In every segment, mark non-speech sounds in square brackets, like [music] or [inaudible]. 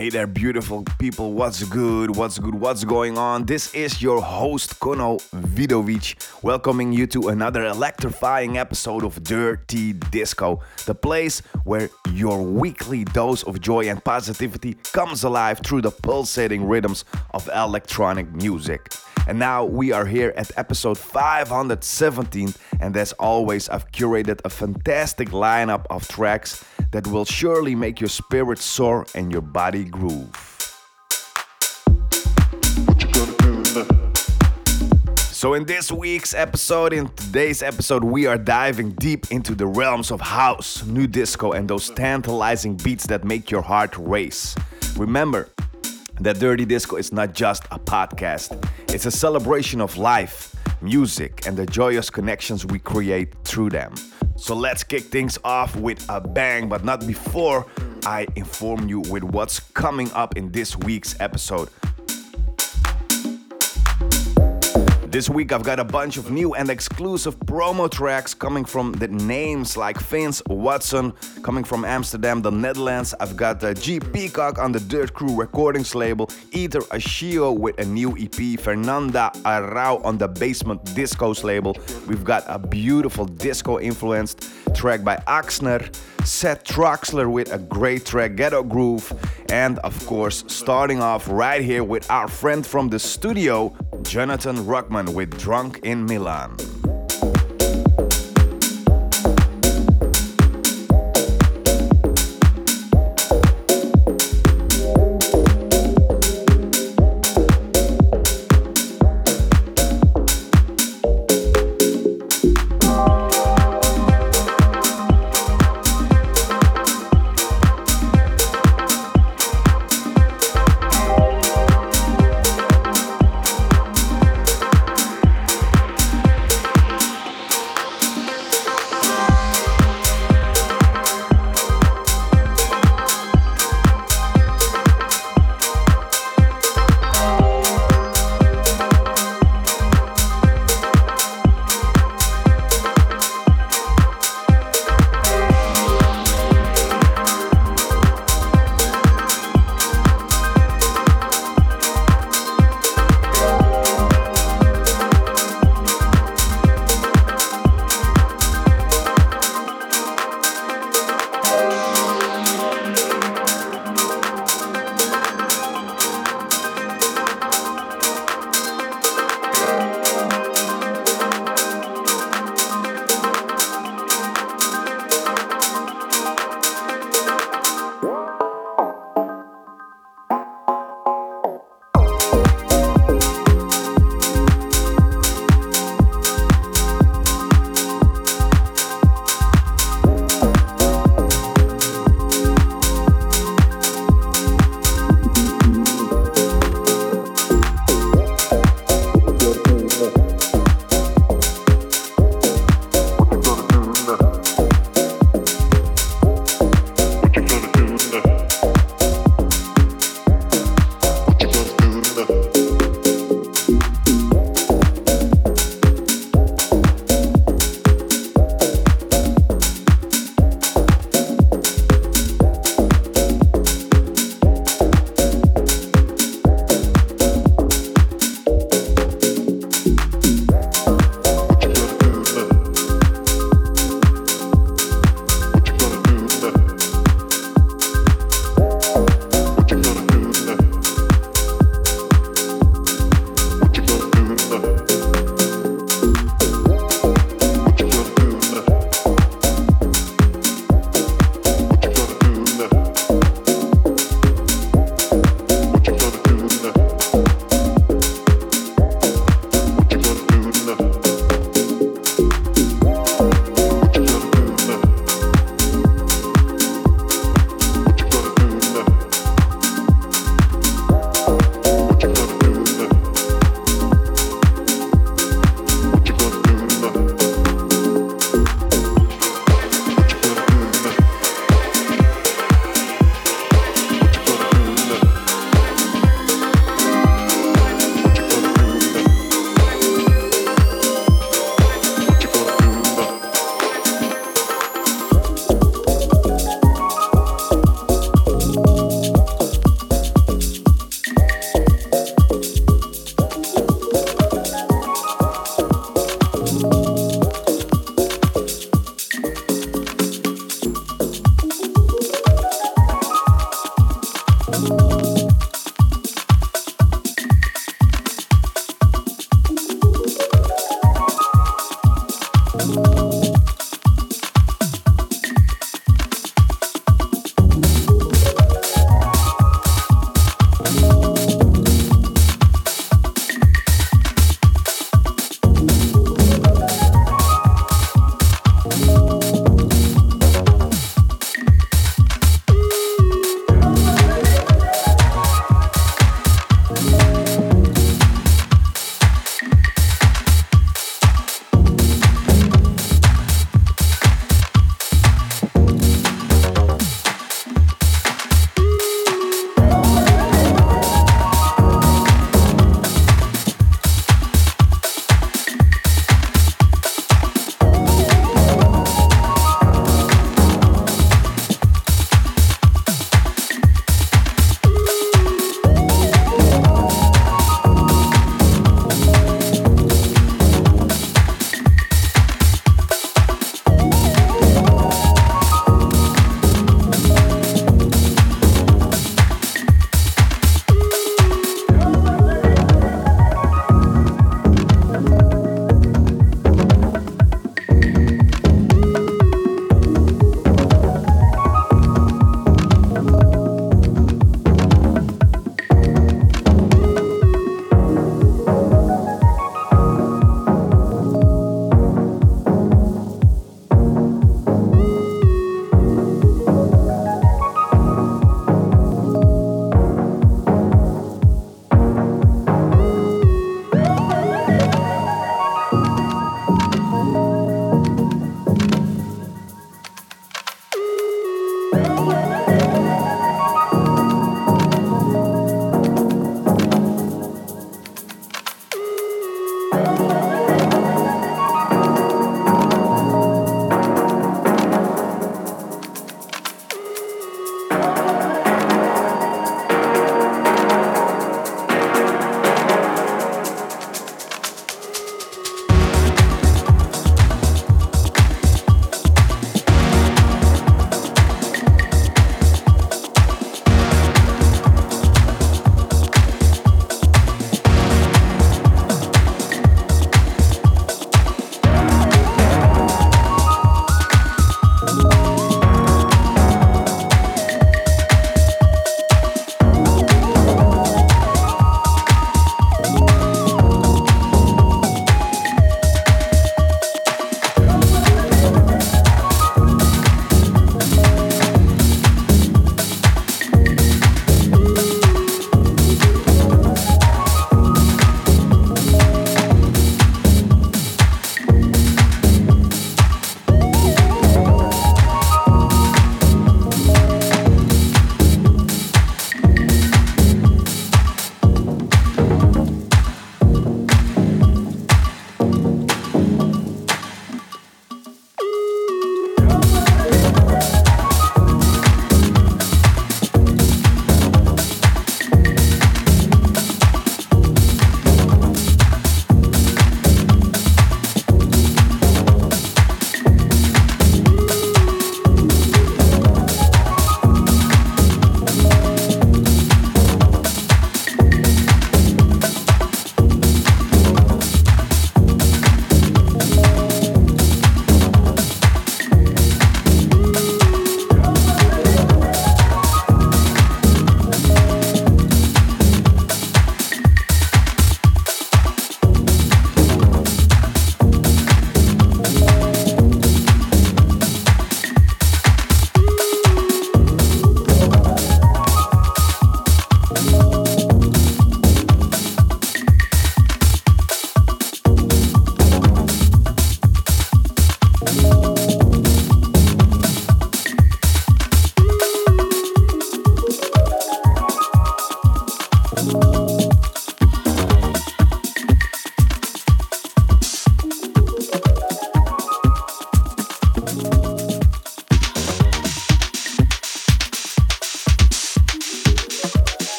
Hey there, beautiful people. What's good? What's good? What's going on? This is your host, Kono Vidovic, welcoming you to another electrifying episode of Dirty Disco, the place where your weekly dose of joy and positivity comes alive through the pulsating rhythms of electronic music. And now we are here at episode 517, and as always, I've curated a fantastic lineup of tracks that will surely make your spirit soar and your body groove. So, in this week's episode, in today's episode, we are diving deep into the realms of house, new disco, and those tantalizing beats that make your heart race. Remember that Dirty Disco is not just a podcast, it's a celebration of life, music, and the joyous connections we create through them. So let's kick things off with a bang, but not before I inform you with what's coming up in this week's episode. This week I've got a bunch of new and exclusive promo tracks coming from the names like Vince Watson, coming from Amsterdam, the Netherlands. I've got the G Peacock on the Dirt Crew Recordings label, Ether Ashio with a new EP, Fernanda Arrau on the Basement Discos label. We've got a beautiful disco influenced track by Axner, Seth Troxler with a great track, Ghetto Groove, and of course, starting off right here with our friend from the studio, Jonathan Ruckman with Drunk in Milan.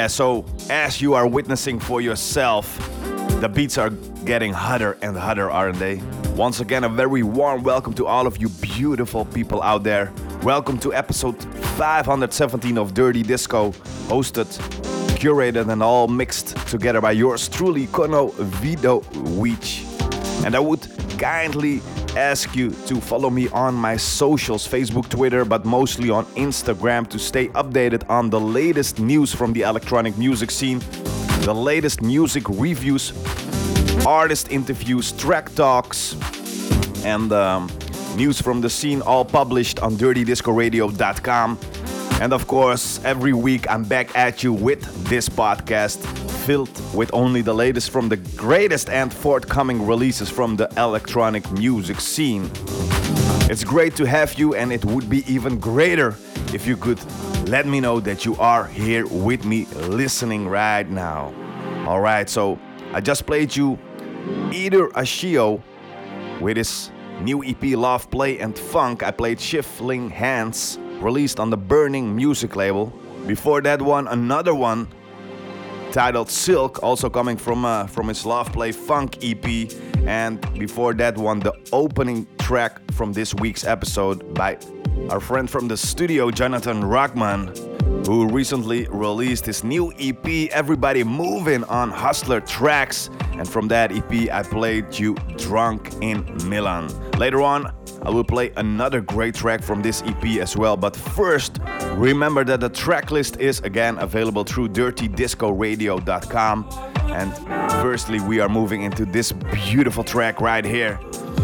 Yeah, so as you are witnessing for yourself, the beats are getting hotter and hotter, aren't they? Once again, a very warm welcome to all of you beautiful people out there. Welcome to episode 517 of Dirty Disco, hosted, curated, and all mixed together by yours truly, Kono Vido Weech. And I would kindly ask you to follow me on my socials Facebook, Twitter, but mostly on Instagram to stay updated on the latest news from the electronic music scene, the latest music reviews, artist interviews, track talks, and um, news from the scene, all published on dirtydiscoradio.com. And of course, every week I'm back at you with this podcast filled with only the latest from the greatest and forthcoming releases from the electronic music scene. It's great to have you, and it would be even greater if you could let me know that you are here with me listening right now. Alright, so I just played you Either Ashio with his new EP Love, Play and Funk. I played Shifting Hands, released on the Burning Music label. Before that one, another one titled Silk, also coming from uh, from his Love Play Funk EP, and before that one, the opening track from this week's episode by our friend from the studio, Jonathan Rockman, who recently released his new EP, Everybody Moving on Hustler Tracks, and from that EP, I played you Drunk in Milan. Later on, I will play another great track from this EP as well. But first, remember that the track list is again available through dirtydiscoradio.com. And firstly, we are moving into this beautiful track right here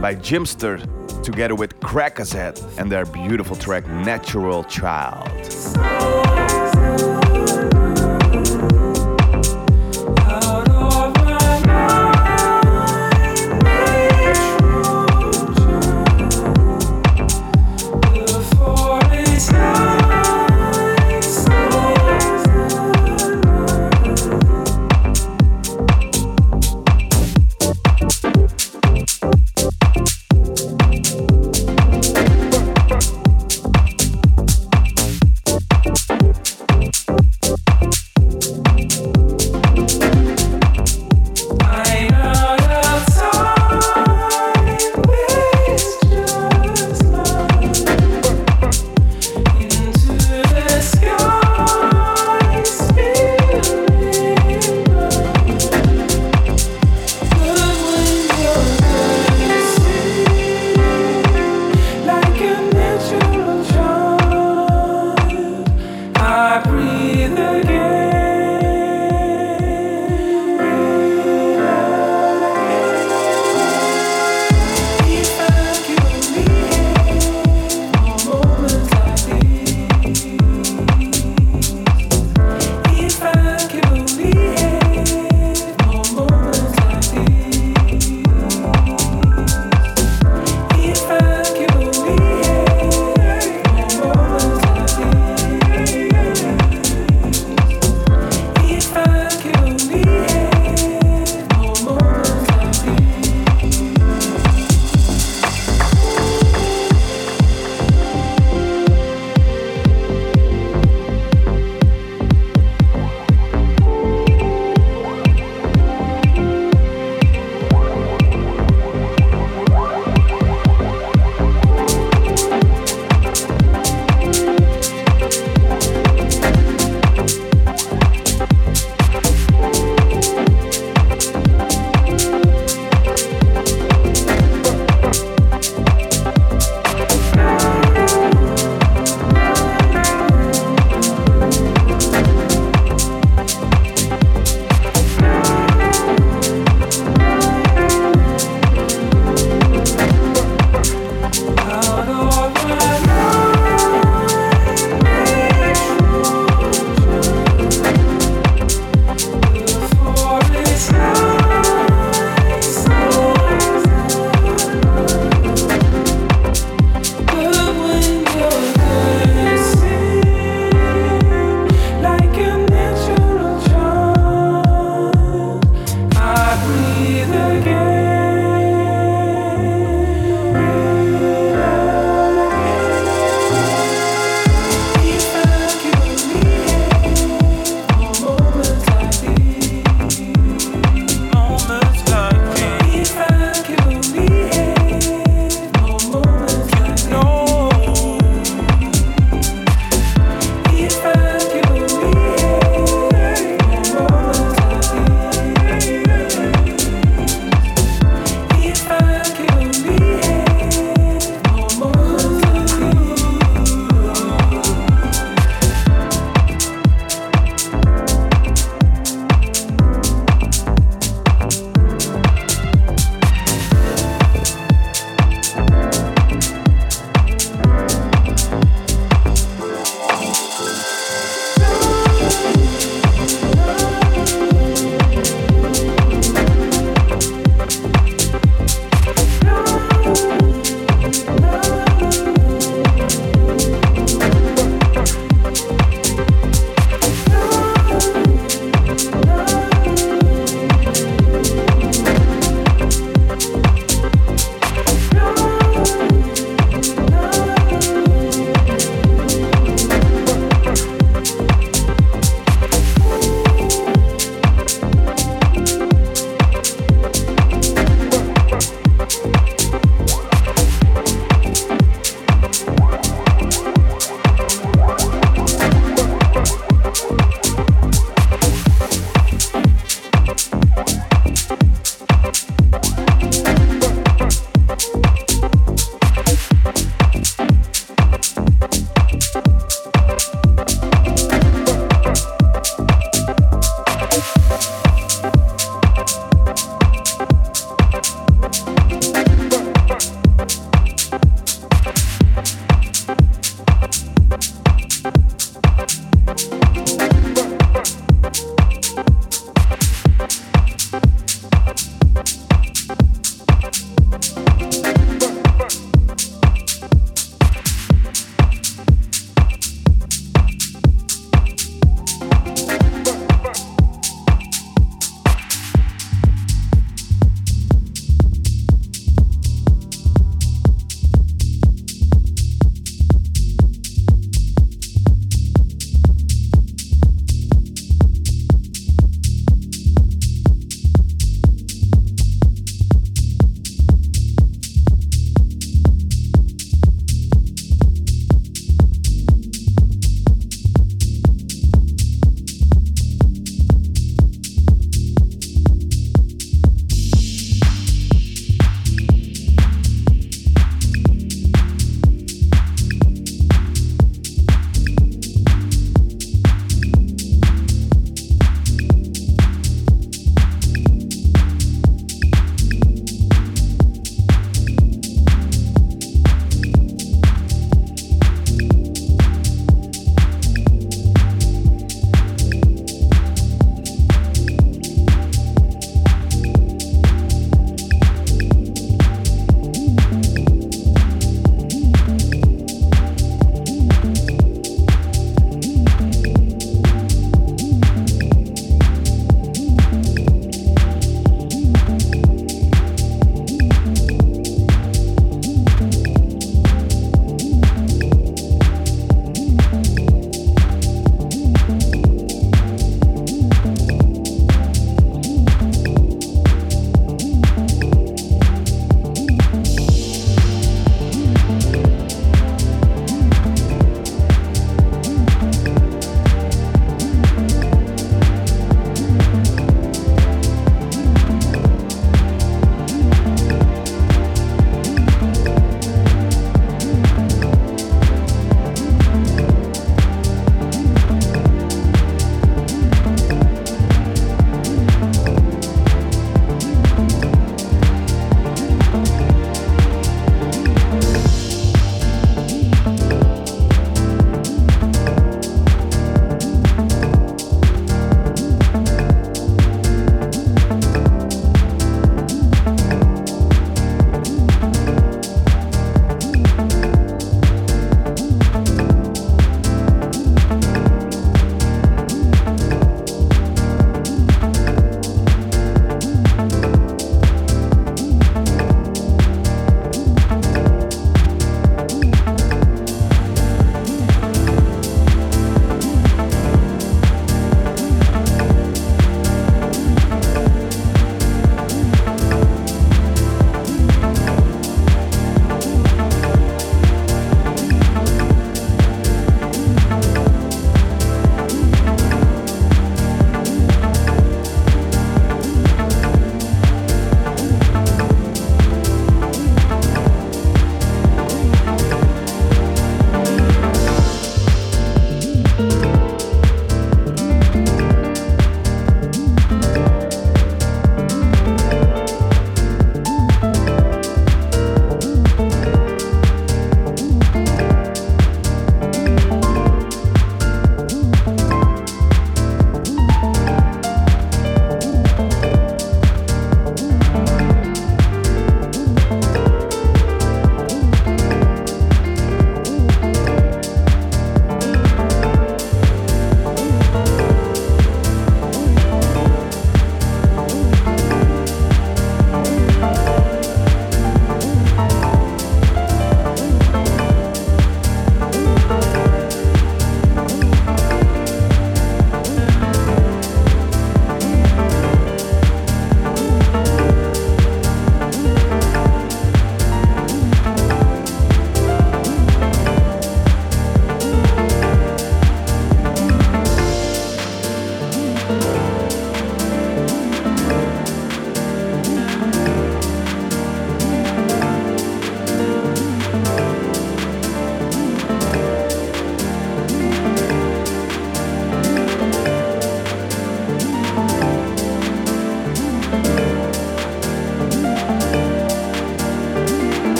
by Jimster together with Crackazat and their beautiful track Natural Child.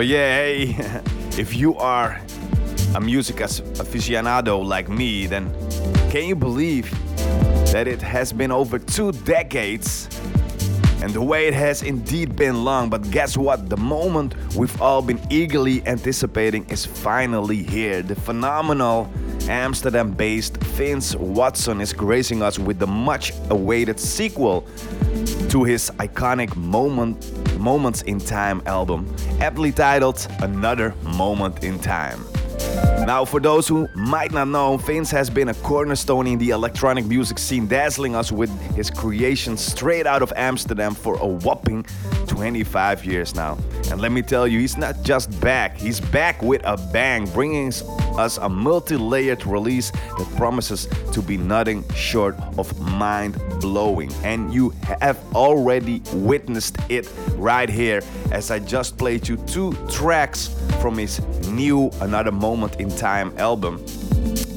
So, yeah, [laughs] if you are a music aficionado like me, then can you believe that it has been over two decades? And the way it has indeed been long, but guess what? The moment we've all been eagerly anticipating is finally here. The phenomenal Amsterdam based Vince Watson is gracing us with the much awaited sequel to his iconic moment, Moments in Time album, aptly titled Another Moment in Time. Now, for those who might not know, Vince has been a cornerstone in the electronic music scene, dazzling us with his creations straight out of Amsterdam for a whopping 25 years now. And let me tell you, he's not just back, he's back with a bang, bringing a multi layered release that promises to be nothing short of mind blowing. And you have already witnessed it right here as I just played you two tracks from his new Another Moment in Time album.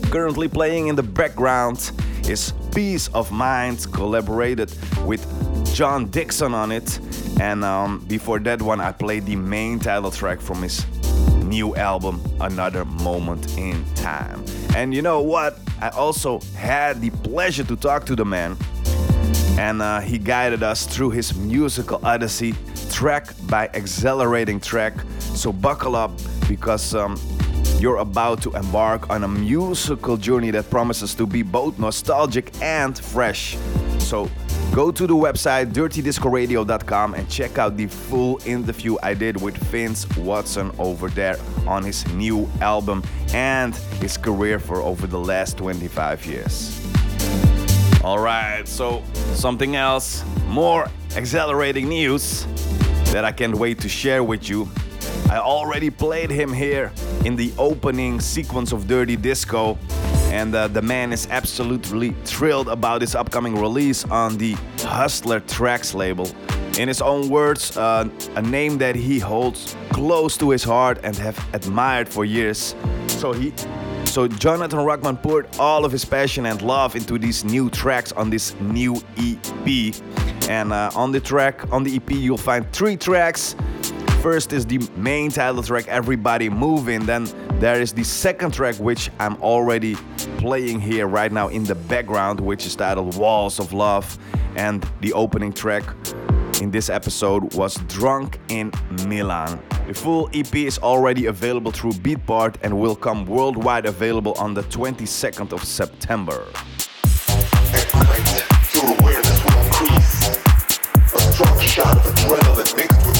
Currently playing in the background is Peace of Mind, collaborated with John Dixon on it. And um, before that one, I played the main title track from his new album, Another Moment in Time. And you know what? I also had the pleasure to talk to the man, and uh, he guided us through his musical odyssey, track by accelerating track. So buckle up because um, you're about to embark on a musical journey that promises to be both nostalgic and fresh. So go to the website dirtydiscoradio.com and check out the full interview I did with Vince Watson over there on his new album and his career for over the last 25 years. Alright, so something else, more accelerating news that I can't wait to share with you. I already played him here in the opening sequence of Dirty Disco and uh, the man is absolutely thrilled about his upcoming release on the Hustler Tracks label. In his own words, uh, a name that he holds close to his heart and have admired for years. So he so Jonathan Rockman poured all of his passion and love into these new tracks on this new EP. And uh, on the track, on the EP, you'll find three tracks. First is the main title track, Everybody Moving. Then there is the second track, which I'm already playing here right now in the background, which is titled Walls of Love. And the opening track in this episode was Drunk in Milan. The full EP is already available through Beatport and will come worldwide available on the 22nd of September. Shot of adrenaline mixed with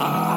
ああ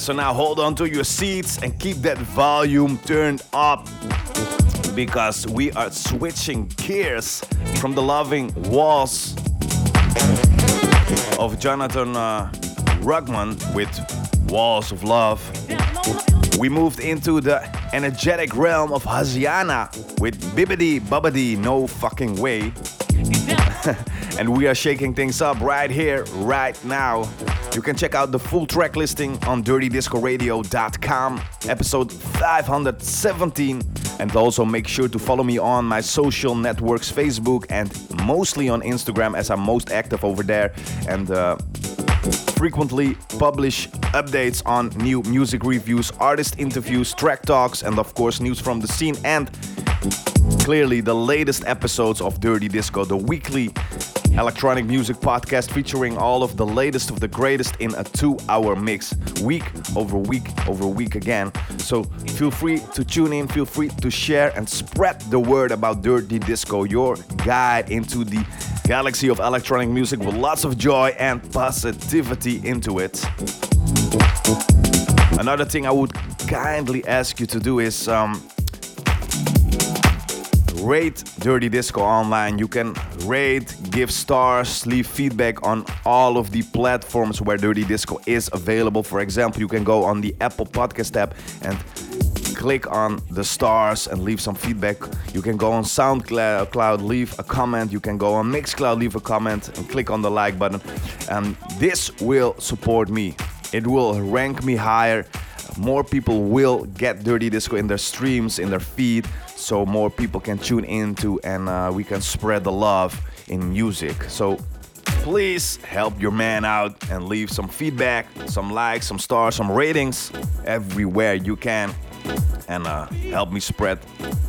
so now hold on to your seats and keep that volume turned up because we are switching gears from the loving walls of Jonathan uh, Rugman with Walls of Love. We moved into the energetic realm of Haziana with Bibbidi Bubbidi No Fucking Way. [laughs] and we are shaking things up right here, right now. You can check out the full track listing on dirtydiscoradio.com, episode 517. And also make sure to follow me on my social networks, Facebook and mostly on Instagram, as I'm most active over there. And uh, frequently publish updates on new music reviews, artist interviews, track talks, and of course, news from the scene. And clearly, the latest episodes of Dirty Disco, the weekly electronic music podcast featuring all of the latest of the greatest in a two hour mix, week over week over week again. So feel free to tune in, feel free to share and spread the word about Dirty Disco, your guide into the galaxy of electronic music with lots of joy and positivity into it. Another thing I would kindly ask you to do is um, rate Dirty Disco online. You can rate, give stars, leave feedback on all of the platforms where Dirty Disco is available. For example, you can go on the Apple Podcast app and click on the stars and leave some feedback. You can go on SoundCloud, leave a comment. You can go on Mixcloud, leave a comment and click on the like button. And this will support me. It will rank me higher. More people will get Dirty Disco in their streams, in their feed, so more people can tune into and uh, we can spread the love in music. So please help your man out and leave some feedback, some likes, some stars, some ratings everywhere you can. And uh, help me spread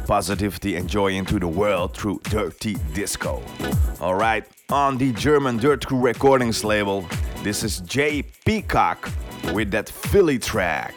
positivity and joy into the world through Dirty Disco. Alright, on the German Dirt Crew Recordings label, this is Jay Peacock with that Philly track.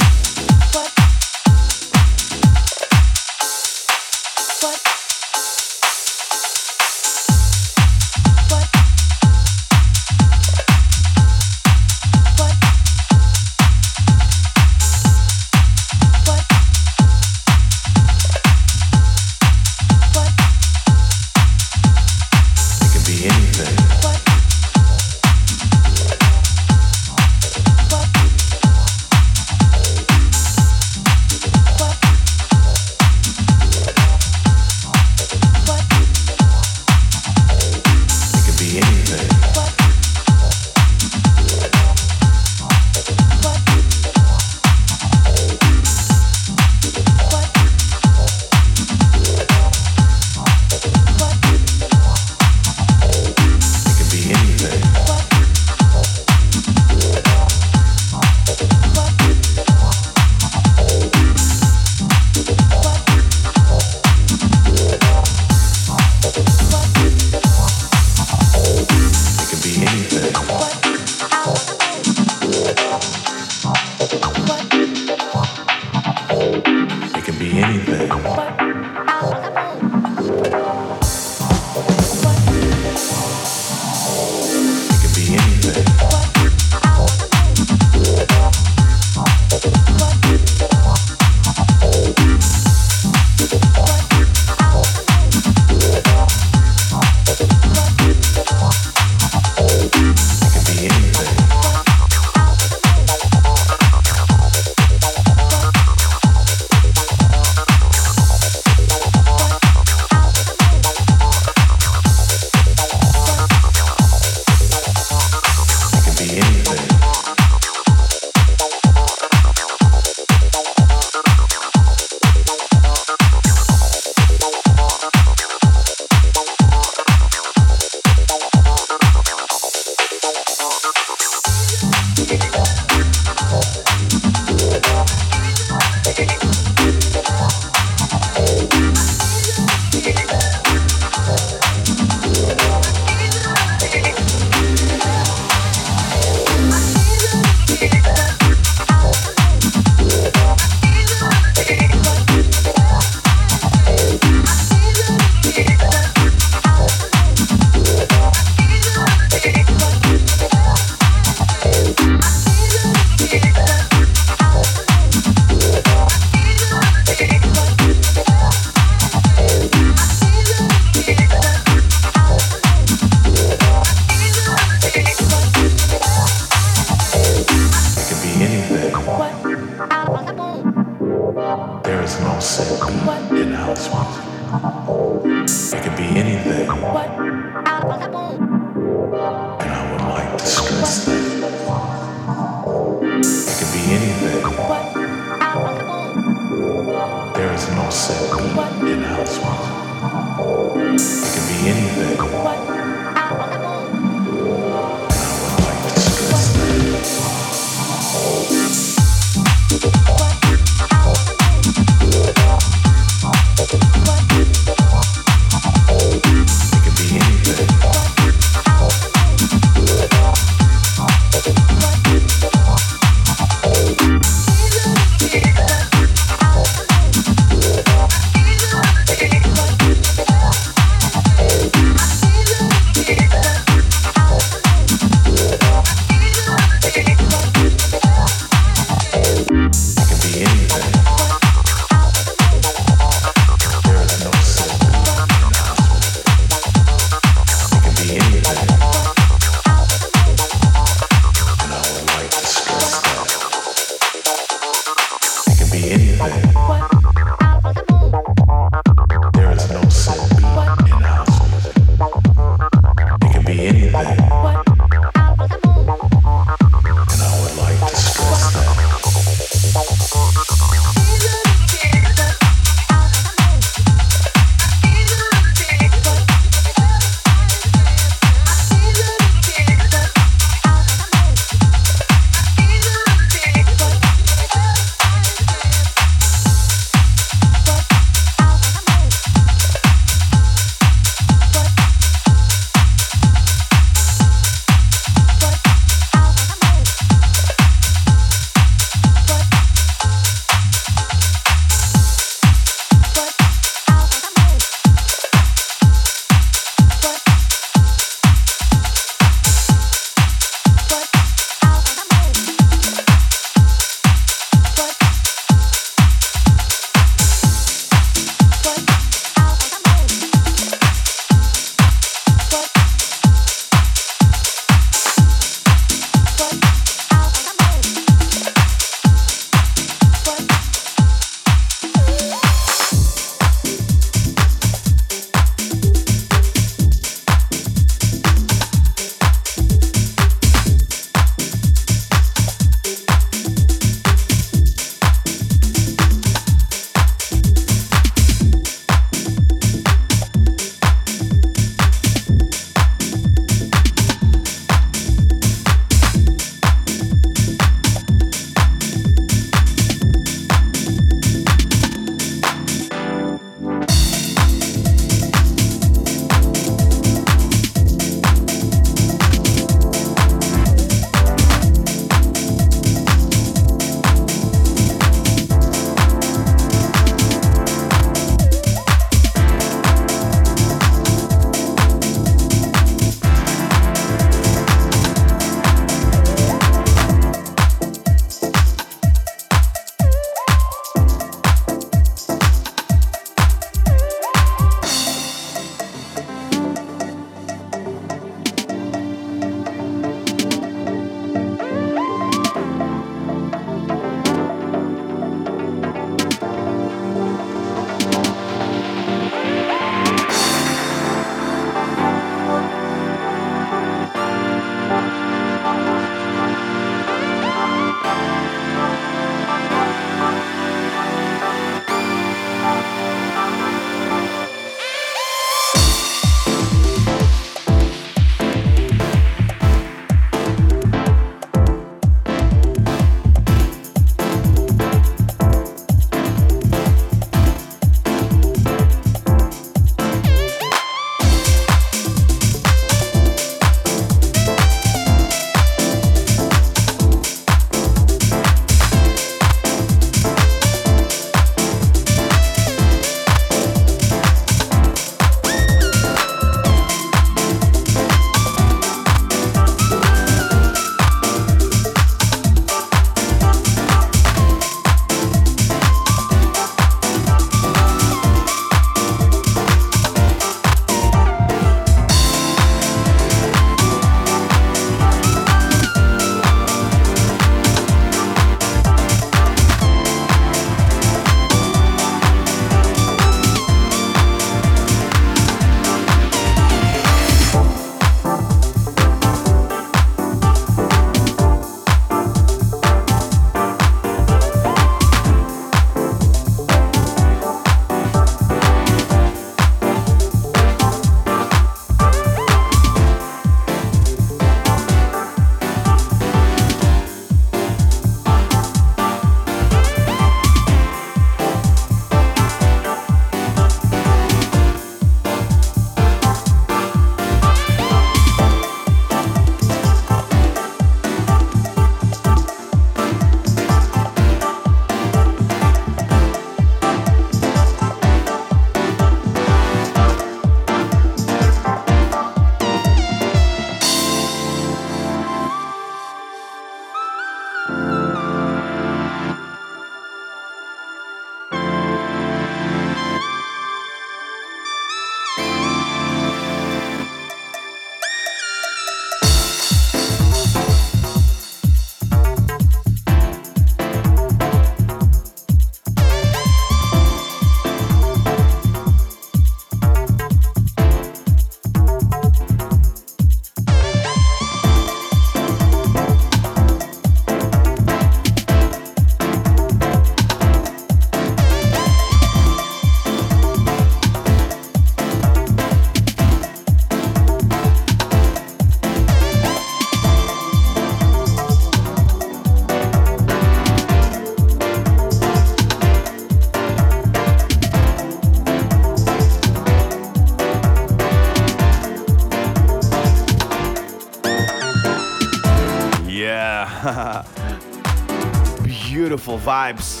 Beautiful vibes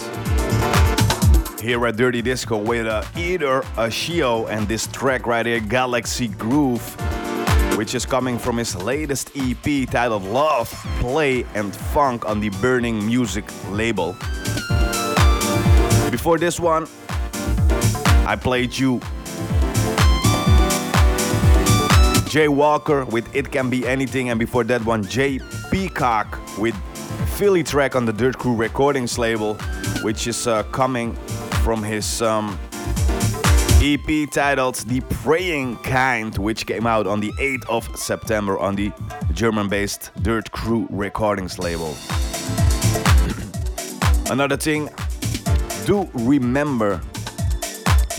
here at Dirty Disco with uh, Either Ashio and this track right here, Galaxy Groove, which is coming from his latest EP titled Love, Play and Funk on the Burning Music label. Before this one, I played you Jay Walker with It Can Be Anything, and before that one, Jay Peacock with Philly track on the Dirt Crew Recordings label, which is uh, coming from his um, EP titled The Praying Kind, which came out on the 8th of September on the German based Dirt Crew Recordings label. Another thing, do remember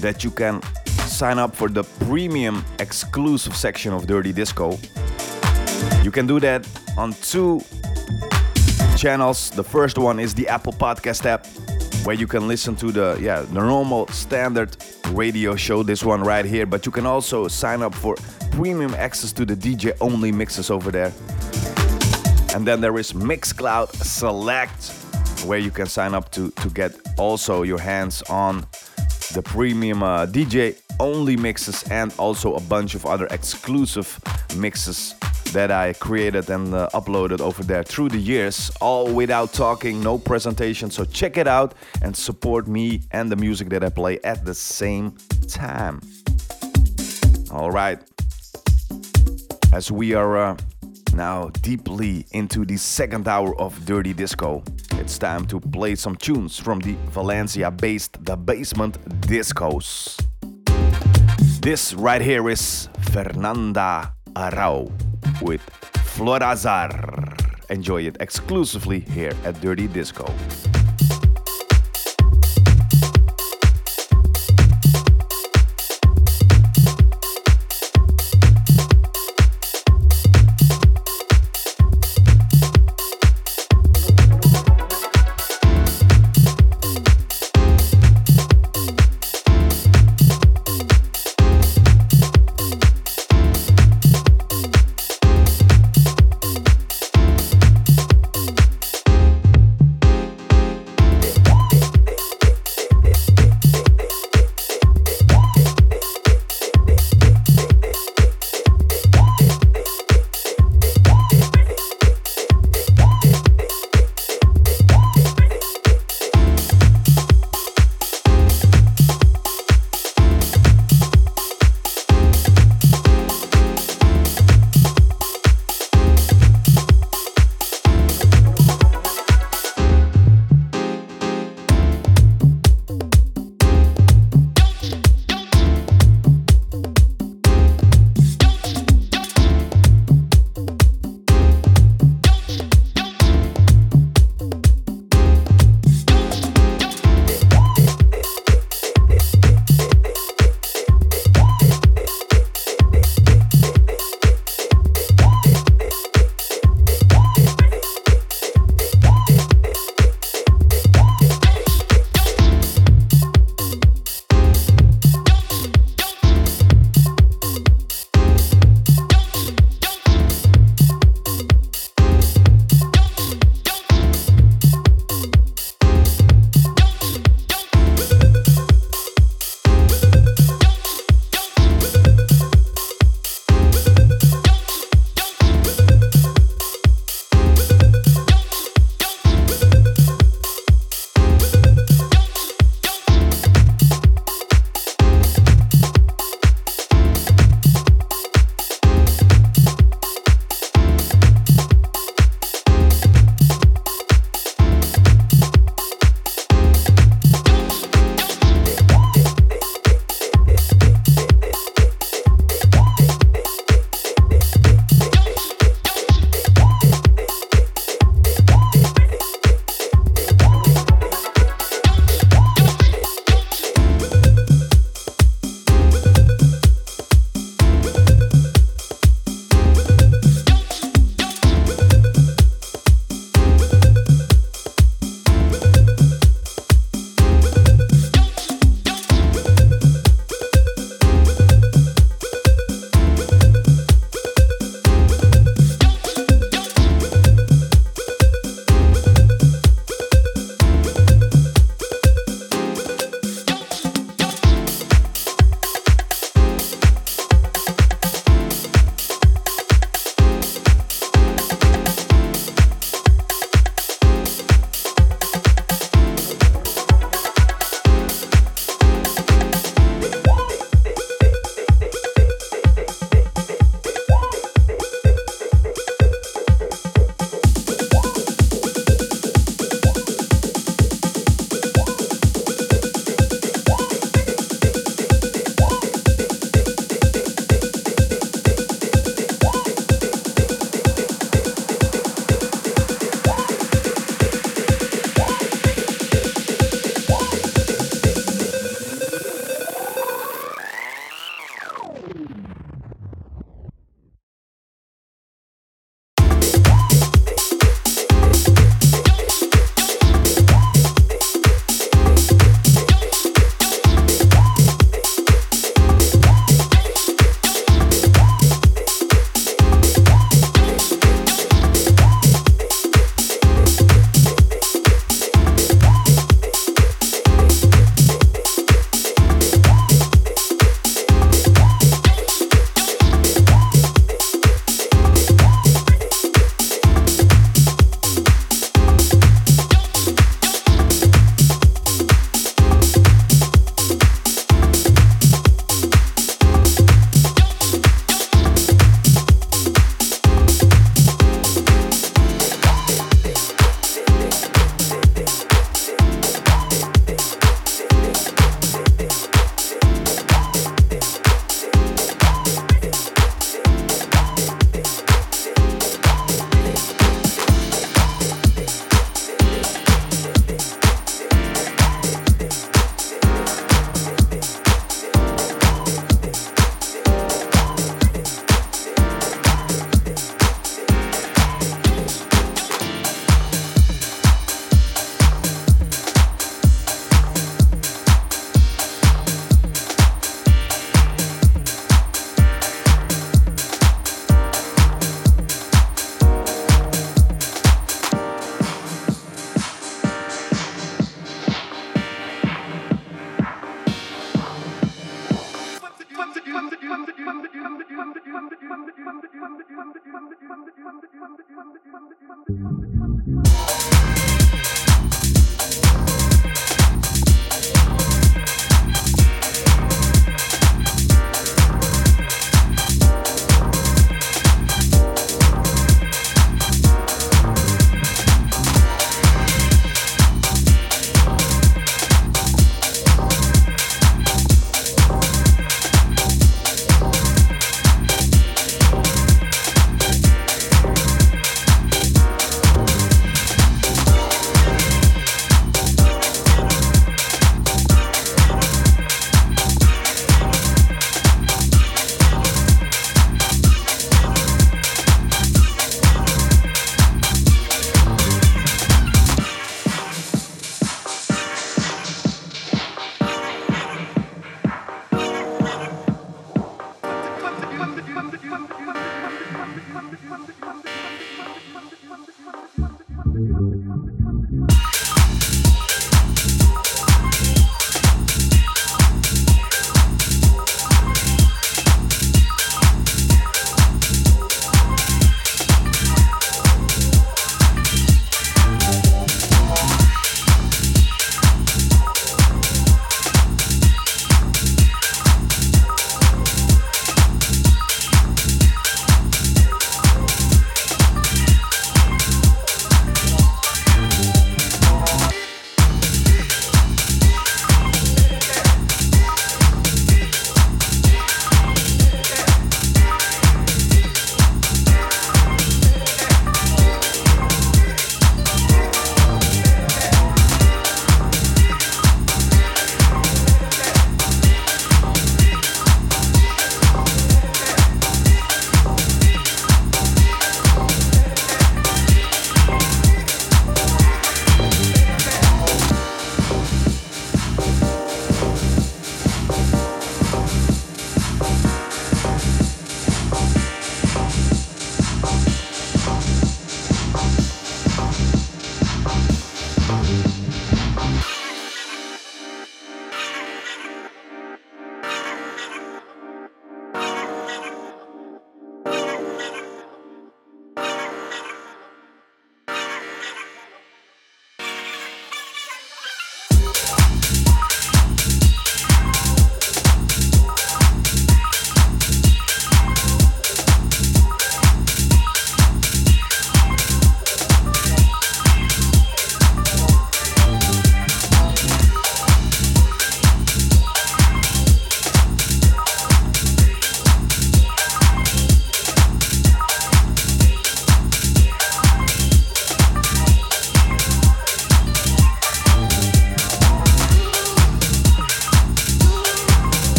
that you can sign up for the premium exclusive section of Dirty Disco. You can do that on two channels. The first one is the Apple Podcast app, where you can listen to the yeah the normal standard radio show. This one right here, but you can also sign up for premium access to the DJ only mixes over there. And then there is Mixcloud Select, where you can sign up to to get also your hands on the premium uh, DJ only mixes and also a bunch of other exclusive mixes that I created and uh, uploaded over there through the years, all without talking, no presentation. So check it out and support me and the music that I play at the same time. All right. As we are uh, now deeply into the second hour of Dirty Disco, it's time to play some tunes from the Valencia based The Basement Discos. This right here is Fernanda Arrau with Florazar. Enjoy it exclusively here at Dirty Disco.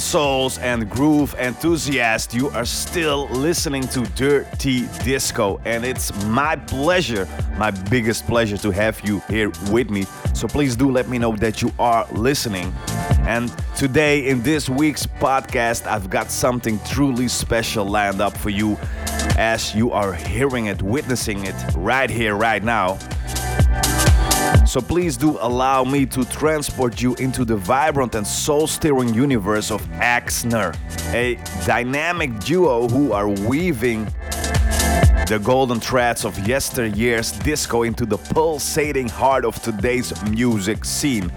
Souls and groove enthusiasts, you are still listening to Dirty Disco, and it's my pleasure, my biggest pleasure to have you here with me. So please do let me know that you are listening. And today, in this week's podcast, I've got something truly special lined up for you as you are hearing it, witnessing it right here, right now. So please do allow me to transport you into the vibrant and soul stirring universe of Axner, a dynamic duo who are weaving the golden threads of yesteryear's disco into the pulsating heart of today's music scene.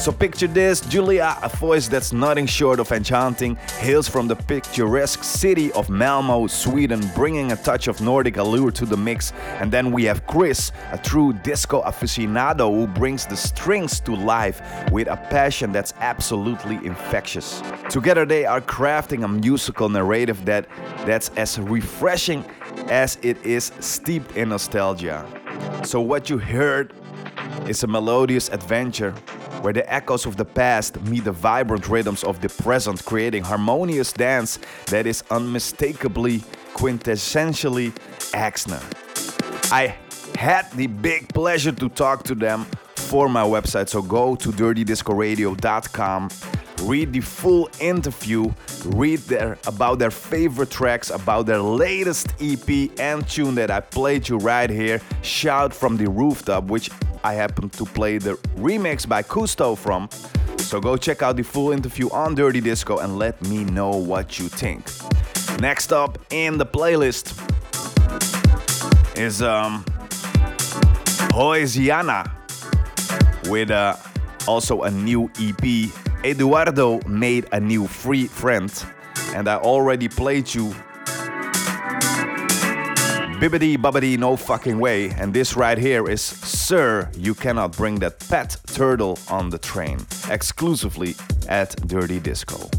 So picture this Julia, a voice that's nothing short of enchanting, hails from the picturesque city of Malmo, Sweden, bringing a touch of Nordic allure to the mix. And then we have Chris, a true disco aficionado who brings the strings to life with a passion that's absolutely infectious. Together they are crafting a musical narrative that that's as refreshing as it is steeped in nostalgia. So what you heard is a melodious adventure where the echoes of the past meet the vibrant rhythms of the present, creating harmonious dance that is unmistakably, quintessentially Axner. I had the big pleasure to talk to them for my website, so go to dirtydiscoradio.com read the full interview, read their about their favorite tracks, about their latest EP and tune that I played you right here, Shout from the Rooftop, which I happen to play the remix by Kusto from. So go check out the full interview on Dirty Disco and let me know what you think. Next up in the playlist is um Hoysiana with uh, also a new EP. Eduardo made a new free friend, and I already played you Bibbidi Bobbidi No Fucking Way, and this right here is Sir, You Cannot Bring That Pet Turtle on the Train, exclusively at Dirty Disco.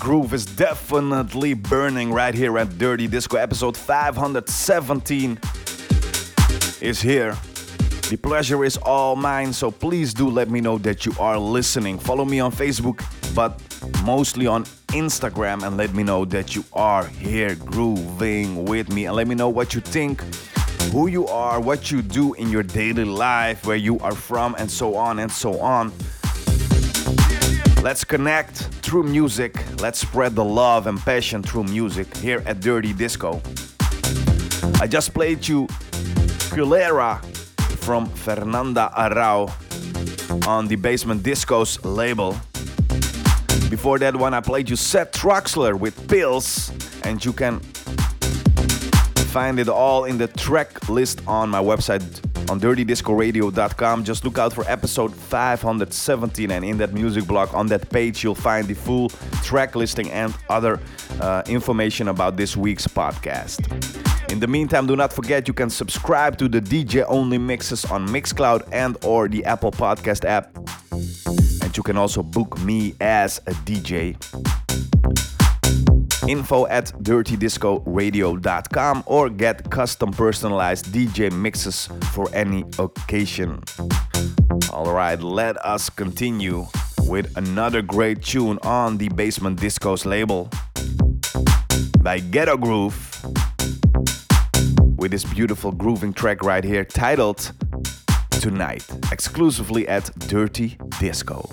Groove is definitely burning right here at Dirty Disco. Episode 517 is here. The pleasure is all mine, so please do let me know that you are listening. Follow me on Facebook, but mostly on Instagram, and let me know that you are here grooving with me. And let me know what you think, who you are, what you do in your daily life, where you are from, and so on and so on. Let's connect through music. Let's spread the love and passion through music here at Dirty Disco. I just played you Culera from Fernanda Arrau on the Basement Discos label. Before that one, I played you Seth Troxler with Pills, and you can find it all in the track list on my website on dirtydiscoradio.com. Just look out for episode 517, and in that music block on that page, you'll find the full track listing and other uh, information about this week's podcast. In the meantime, do not forget you can subscribe to the DJ only mixes on Mixcloud and or the Apple Podcast app. And you can also book me as a DJ. Info at dirtydiscoradio.com or get custom personalized DJ mixes for any occasion. Alright, let us continue with another great tune on the Basement Discos label by Ghetto Groove with this beautiful grooving track right here titled Tonight, exclusively at Dirty Disco.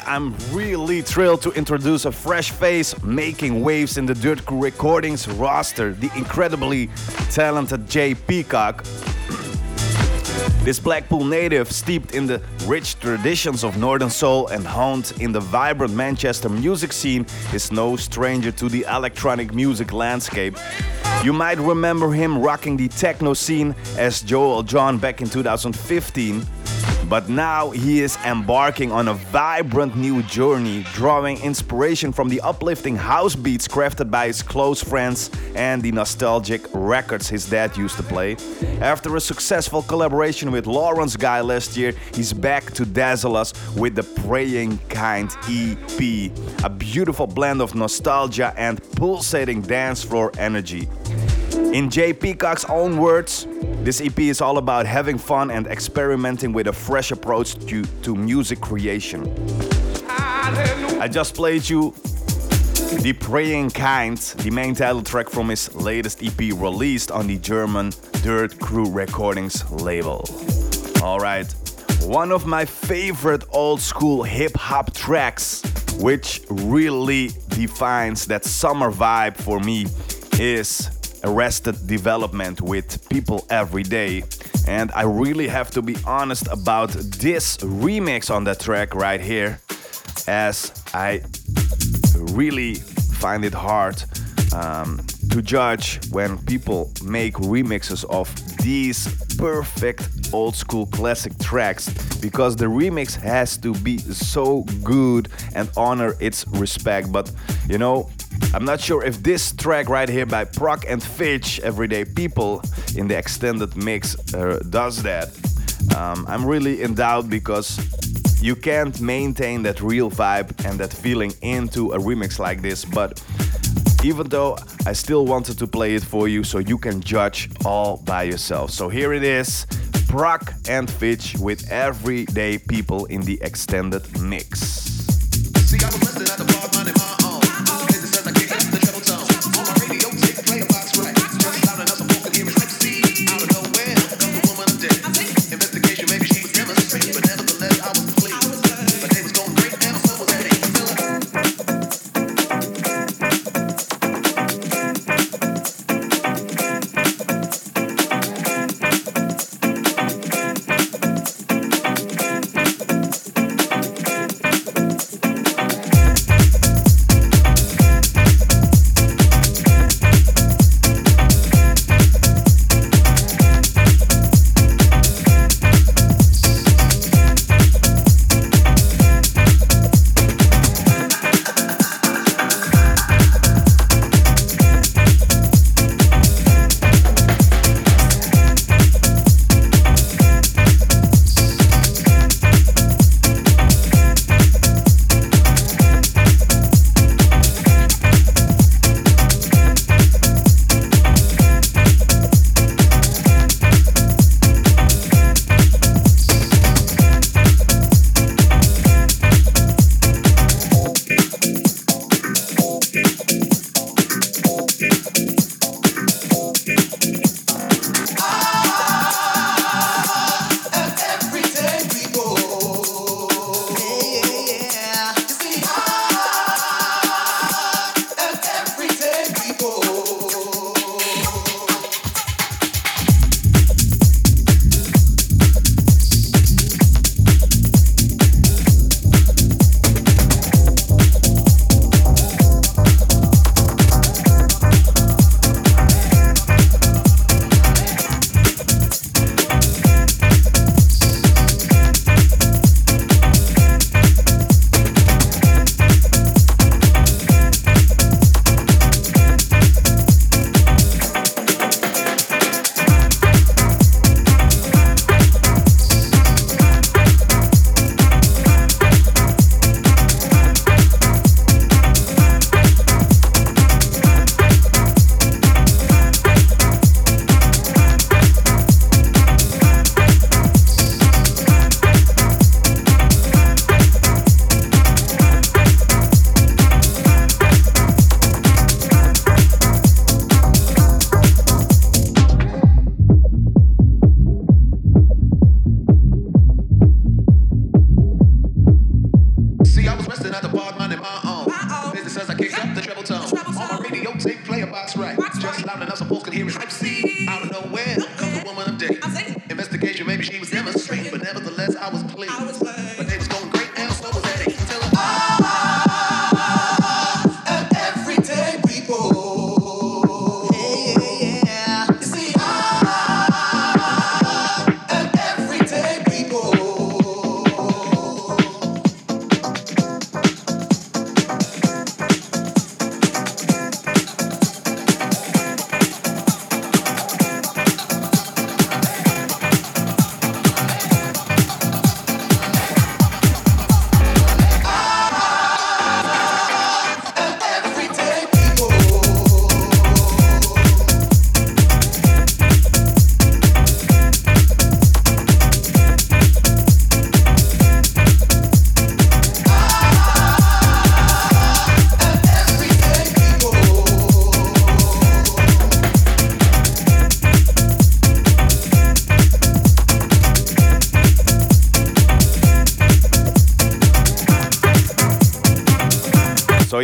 I'm really thrilled to introduce a fresh face making waves in the Dirt Crew Recordings roster, the incredibly talented Jay Peacock. This Blackpool native, steeped in the rich traditions of Northern Soul and honed in the vibrant Manchester music scene, is no stranger to the electronic music landscape. You might remember him rocking the techno scene as Joel John back in 2015. But now he is embarking on a vibrant new journey, drawing inspiration from the uplifting house beats crafted by his close friends and the nostalgic records his dad used to play. After a successful collaboration with Laurence Guy last year, he's back to dazzle us with the Praying Kind EP, a beautiful blend of nostalgia and pulsating dance floor energy. In Jay Peacock's own words, this EP is all about having fun and experimenting with a fresh approach to, to music creation. I just played you The Praying Kind, the main title track from his latest EP released on the German Dirt Crew Recordings label. Alright, one of my favorite old school hip hop tracks, which really defines that summer vibe for me, is Arrested Development with People Every Day. And I really have to be honest about this remix on that track right here, as I really find it hard um, to judge when people make remixes of these perfect old school classic tracks because the remix has to be so good and honor its respect. But you know, I'm not sure if this track right here by Prok and Fitch, Everyday People, in the extended mix uh, does that. Um, I'm really in doubt because you can't maintain that real vibe and that feeling into a remix like this. But even though I still wanted to play it for you so you can judge all by yourself. So here it is Prok and Fitch with Everyday People in the extended mix. See, people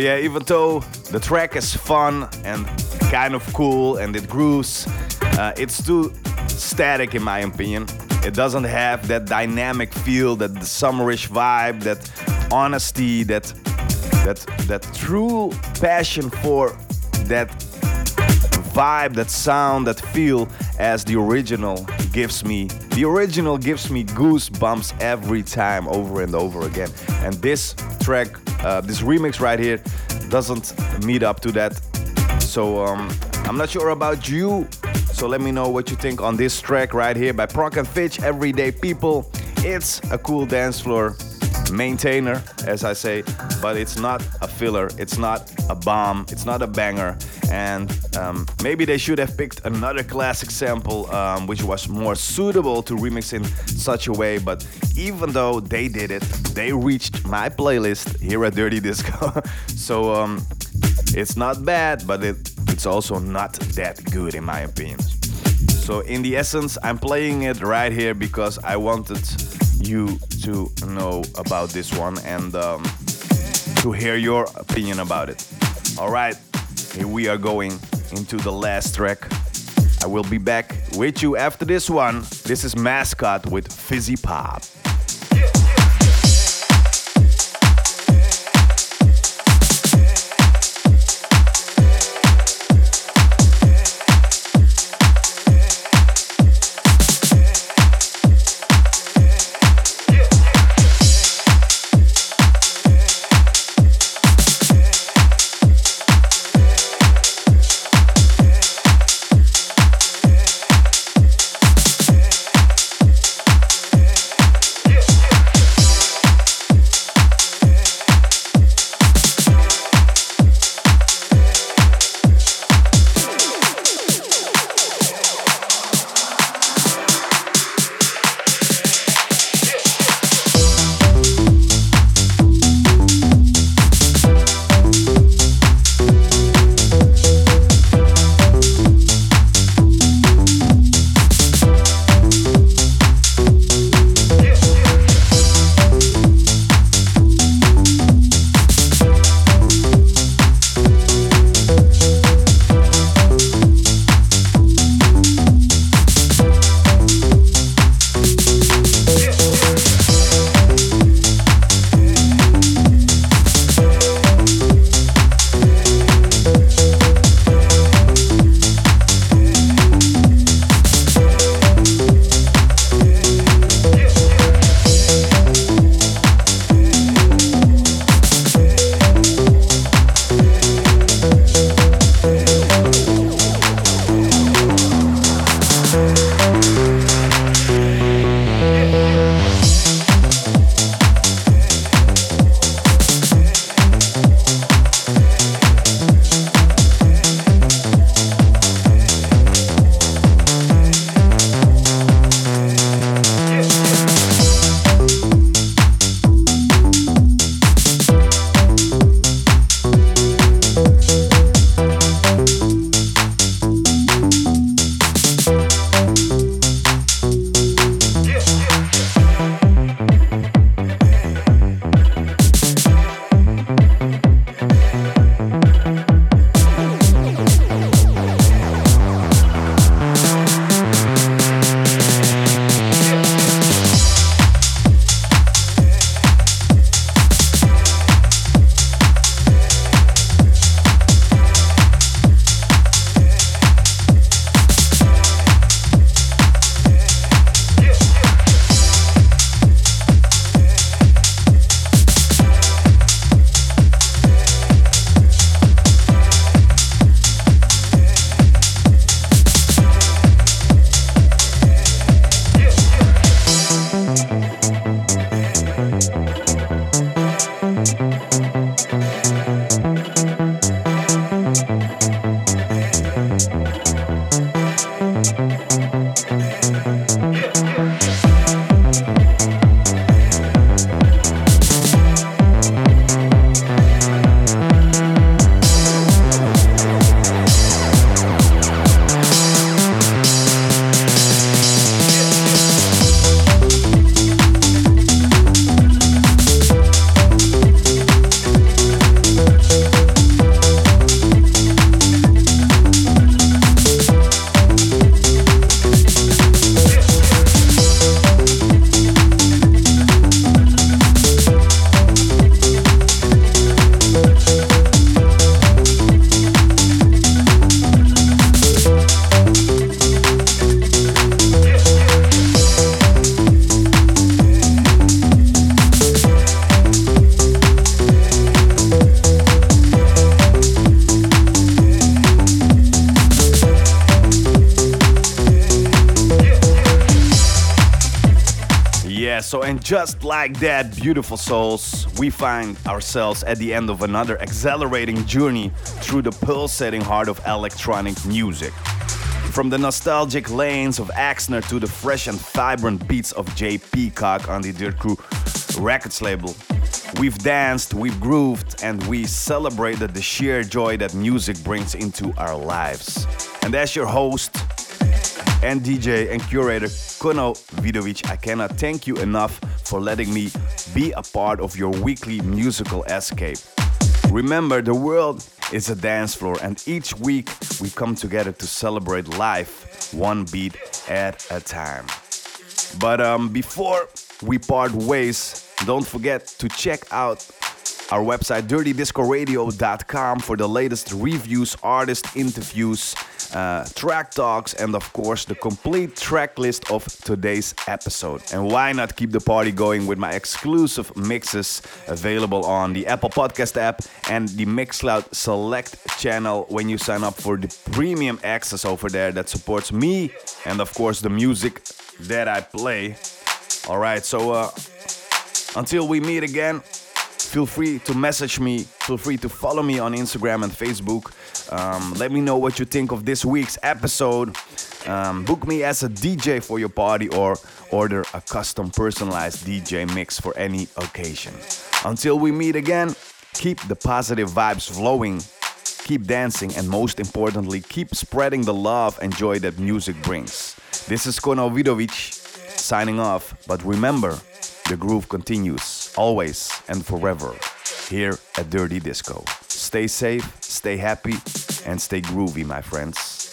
yeah, even though the track is fun and kind of cool and it grooves, uh, it's too static in my opinion. It doesn't have that dynamic feel, that summerish vibe, that honesty, that that that true passion for that vibe, that sound, that feel as the original gives me. The original gives me goosebumps every time, over and over again. And this track, uh, this remix right here, doesn't meet up to that. So um, I'm not sure about you. So let me know what you think on this track right here by Prok and Fitch, Everyday People. It's a cool dance floor maintainer, as I say, but it's not a filler, it's not a bomb, it's not a banger. And um, maybe they should have picked another classic sample um, which was more suitable to remix in such a way. But even though they did it, they reached my playlist here at Dirty Disco. [laughs] so um, it's not bad, but it, it's also not that good in my opinion. So, in the essence, I'm playing it right here because I wanted you to know about this one and um, to hear your opinion about it. All right, here we are going into the last track. I will be back with you after this one. This is Mascot with Fizzy Pop. Just like that, beautiful souls, we find ourselves at the end of another exhilarating journey through the pulsating heart of electronic music. From the nostalgic lanes of Axner to the fresh and vibrant beats of J. Peacock on the Dirt Crew Records label, we've danced, we've grooved, and we celebrated the sheer joy that music brings into our lives. And as your host and DJ and curator Kuno Vidovic, I cannot thank you enough for letting me be a part of your weekly musical escape. Remember, the world is a dance floor, and each week we come together to celebrate life one beat at a time. But um, before we part ways, don't forget to check out our website dirtydiscoradio.com for the latest reviews, artist interviews, uh, track talks, and of course the complete track list of today's episode. And why not keep the party going with my exclusive mixes available on the Apple Podcast app and the Mixcloud Select channel when you sign up for the premium access over there that supports me and of course the music that I play. All right, so uh, until we meet again, feel free to message me. Feel free to follow me on Instagram and Facebook. Um, let me know what you think of this week's episode. Um, book me as a DJ for your party or order a custom personalized DJ mix for any occasion. Until we meet again, keep the positive vibes flowing. Keep dancing and most importantly, keep spreading the love and joy that music brings. This is Kono Vidovic signing off, but remember, the groove continues, always and forever, here at Dirty Disco. Stay safe, stay happy, and stay groovy, my friends.